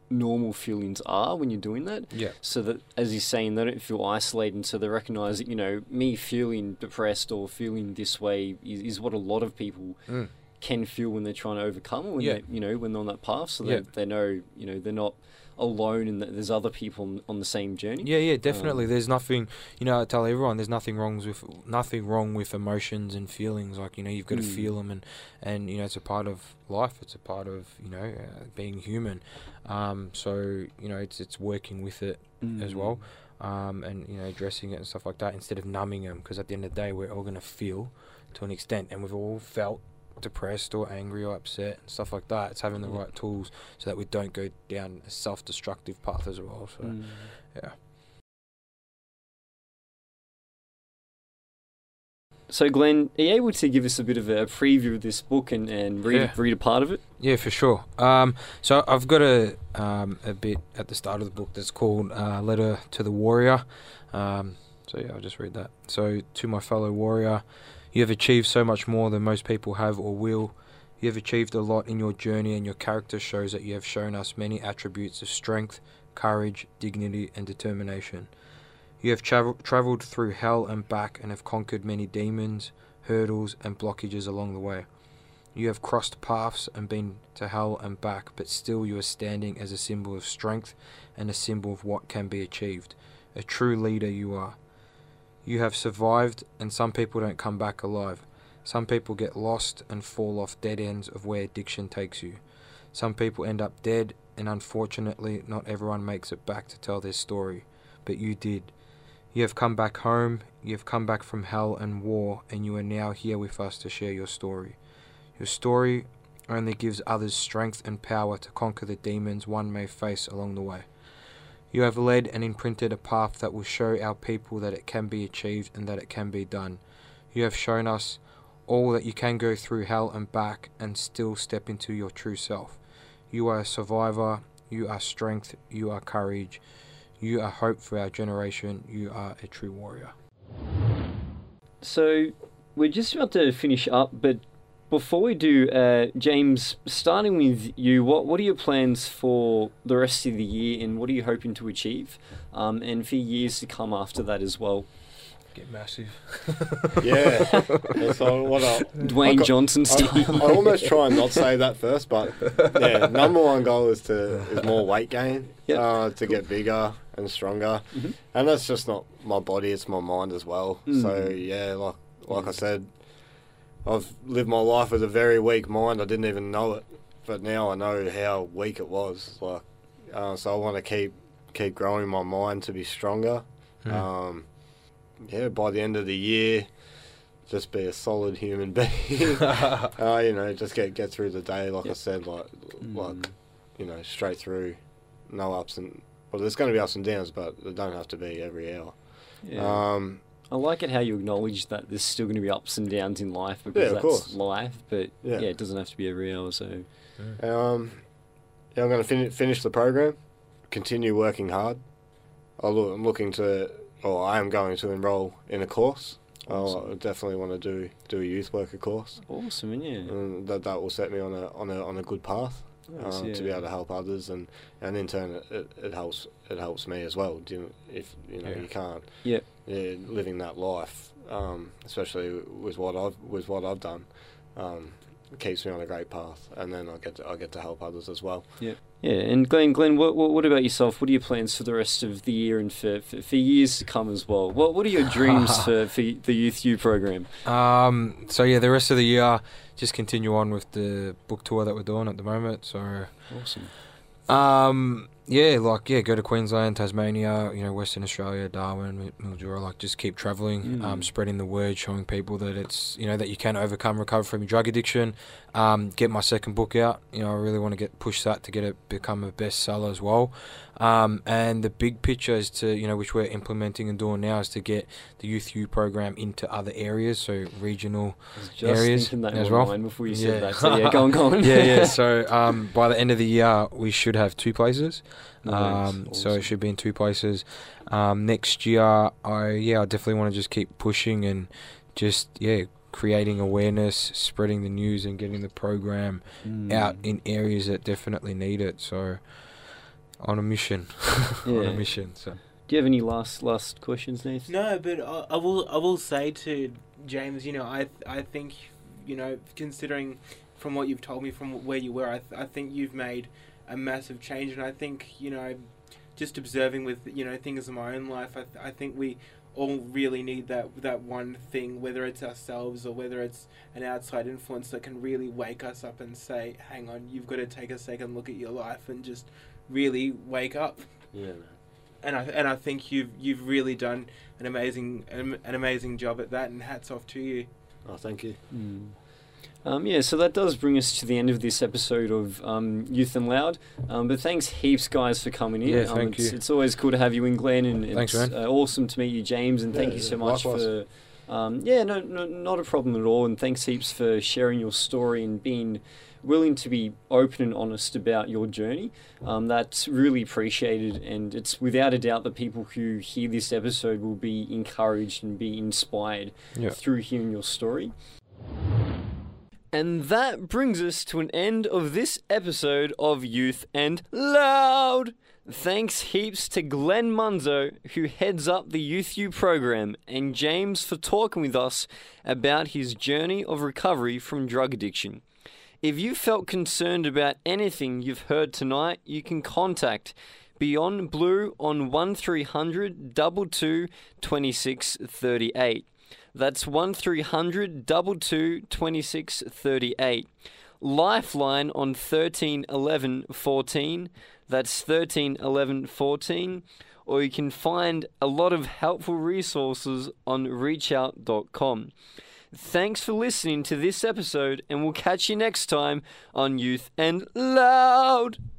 normal feelings are when you're doing that. yeah, so that as you're saying they don't feel isolated so they recognize that you know me feeling depressed or feeling this way is, is what a lot of people mm. can feel when they're trying to overcome when Yeah. they you know when they're on that path so Yeah. they, they know you know they're not alone and that there's other people on, the same journey yeah, yeah, definitely. Um, there's nothing, you know. I tell everyone there's nothing wrong with nothing wrong with emotions and feelings. Like you know, you've got to Mm. feel them, and and you know, it's a part of life. It's a part of you know uh, being human. Um, so you know, it's it's working with it as well. um, and you know addressing it and stuff like that instead of numbing them because at the end of the day we're all going to feel to an extent and we've all felt depressed or angry or upset and stuff like that it's having the right tools so that we don't go down a self-destructive path as well so Mm. yeah. So, Glenn, are you able to give us a bit of a preview of this book and, and read, Yeah. read a part of it? Yeah, for sure. Um, so I've got a um, a bit at the start of the book that's called uh, "Letter to the Warrior." Um, so yeah, I'll just read that. So to my fellow warrior, you have achieved so much more than most people have or will. You have achieved a lot in your journey, and your character shows that you have shown us many attributes of strength, courage, dignity, and determination. You have travel- traveled through hell and back, and have conquered many demons, hurdles, and blockages along the way. You have crossed paths and been to hell and back, but still you are standing as a symbol of strength and a symbol of what can be achieved. A true leader you are. You have survived, and some people don't come back alive. Some people get lost and fall off dead ends of where addiction takes you. Some people end up dead, and unfortunately, not everyone makes it back to tell their story. But you did. You have come back home, you have come back from hell and war, and you are now here with us to share your story. Your story only gives others strength and power to conquer the demons one may face along the way. You have led and imprinted a path that will show our people that it can be achieved and that it can be done. You have shown us all that you can go through hell and back and still step into your true self. You are a survivor, you are strength, you are courage, you are hope for our generation, you are a true warrior. So, we're just about to finish up, but before we do, uh, James, starting with you, what what are your plans for the rest of the year, and what are you hoping to achieve, um, and for years to come after that as well? Get massive. Yeah. so what I, Dwayne got- Johnson I, style. I almost try and not say that first, but yeah, number one goal is to is more weight gain, Yep. uh, to get bigger and stronger. Mhm. And that's just not my body; it's my mind as well. Mm. So yeah, like like I said, I've lived my life with a very weak mind. I didn't even know it, but now I know how weak it was. Like, uh, so I want to keep keep growing my mind to be stronger. Mm. Um, yeah, by the end of the year, just be a solid human being. uh, you know, just get get through the day. Like I said, like like Mm. you know, straight through, no ups and well, there's going to be ups and downs, but they don't have to be every hour. Yeah. Um, I like it how you acknowledge that there's still going to be ups and downs in life because Yeah, that's course. life. But yeah. Yeah. it doesn't have to be every hour. So um, yeah, I'm going to fin- finish the program, continue working hard. I look, I'm looking to, or I am going to enrol in a course. Awesome. I definitely want to do do a youth worker course, awesome, and yeah, and that that will set me on a on a on a good path. Nice, um, to be able to help others, and, and in turn it, it, helps it helps me as well. Do you, if you know Yeah. you can't, Yep. Yeah, living that life, um, especially with what I've with what I've done, um, keeps me on a great path, and then I get to, I get to help others as well. Yeah, and Glenn, Glenn, what, what, what about yourself? What are your plans for the rest of the year and for, for, for years to come as well? What What are your dreams for, for the Youth U program? Um, so yeah, the rest of the year, just continue on with the book tour that we're doing at the moment. So, Awesome. um, yeah, like yeah, go to Queensland, Tasmania, you know, Western Australia, Darwin, Mildura. Like, just keep traveling, um, Mm. spreading the word, showing people that it's you know that you can overcome, recover from your drug addiction. Um, get my second book out. You know, I really want to get push that to get it become a bestseller as well. Um, and the big picture is to you know which we're implementing and doing now is to get the Youth U program into other areas, so regional I was just Areas as well? before you Yeah. said that. So yeah, go on, go on. yeah, yeah. So um, by the end of the year, we should have two places. Um, So it should be in two places. Um, next year, I yeah, I definitely want to just keep pushing and just yeah, creating awareness, spreading the news, and getting the program Mm. out in areas that definitely need it. So on a mission, on a mission. So Do you have any last last questions, Nathan? No, but I, I will. I will say to James, you know, I I think, you know, considering from what you've told me from where you were, I th- I think you've made a massive change, and I think you know, just observing with you know things in my own life, I th- I think we all really need that that one thing, whether it's ourselves or whether it's an outside influence that can really wake us up and say, "Hang on, you've got to take a second look at your life and just really wake up." Yeah, man. and I and I think you've you've really done an amazing an, an amazing job at that, and hats off to you. Oh, thank you. Mm. Um, yeah, so that does bring us to the end of this episode of um, Youth and Loud. Um, but thanks heaps, guys, for coming in. Yeah, um, thank it's, you. It's always cool to have you in, Glenn, and Thanks, it's man. Uh, awesome to meet you, James. And thank you so much likewise. for. Um, yeah, no, no, not a problem at all. And thanks heaps for sharing your story and being willing to be open and honest about your journey. Um, that's really appreciated, and it's without a doubt that people who hear this episode will be encouraged and be inspired yeah. through hearing your story. And that brings us to an end of this episode of Youth and Loud. Thanks heaps to Glenn Munzo, who heads up the Youth U program, and James for talking with us about his journey of recovery from drug addiction. If you felt concerned about anything you've heard tonight, you can contact Beyond Blue on 1300 22 26 38. That's 1300 22 26 38. Lifeline on 13 11 14. That's 13 11 14. Or you can find a lot of helpful resources on reachout.com. Thanks for listening to this episode, and we'll catch you next time on Youth and Loud.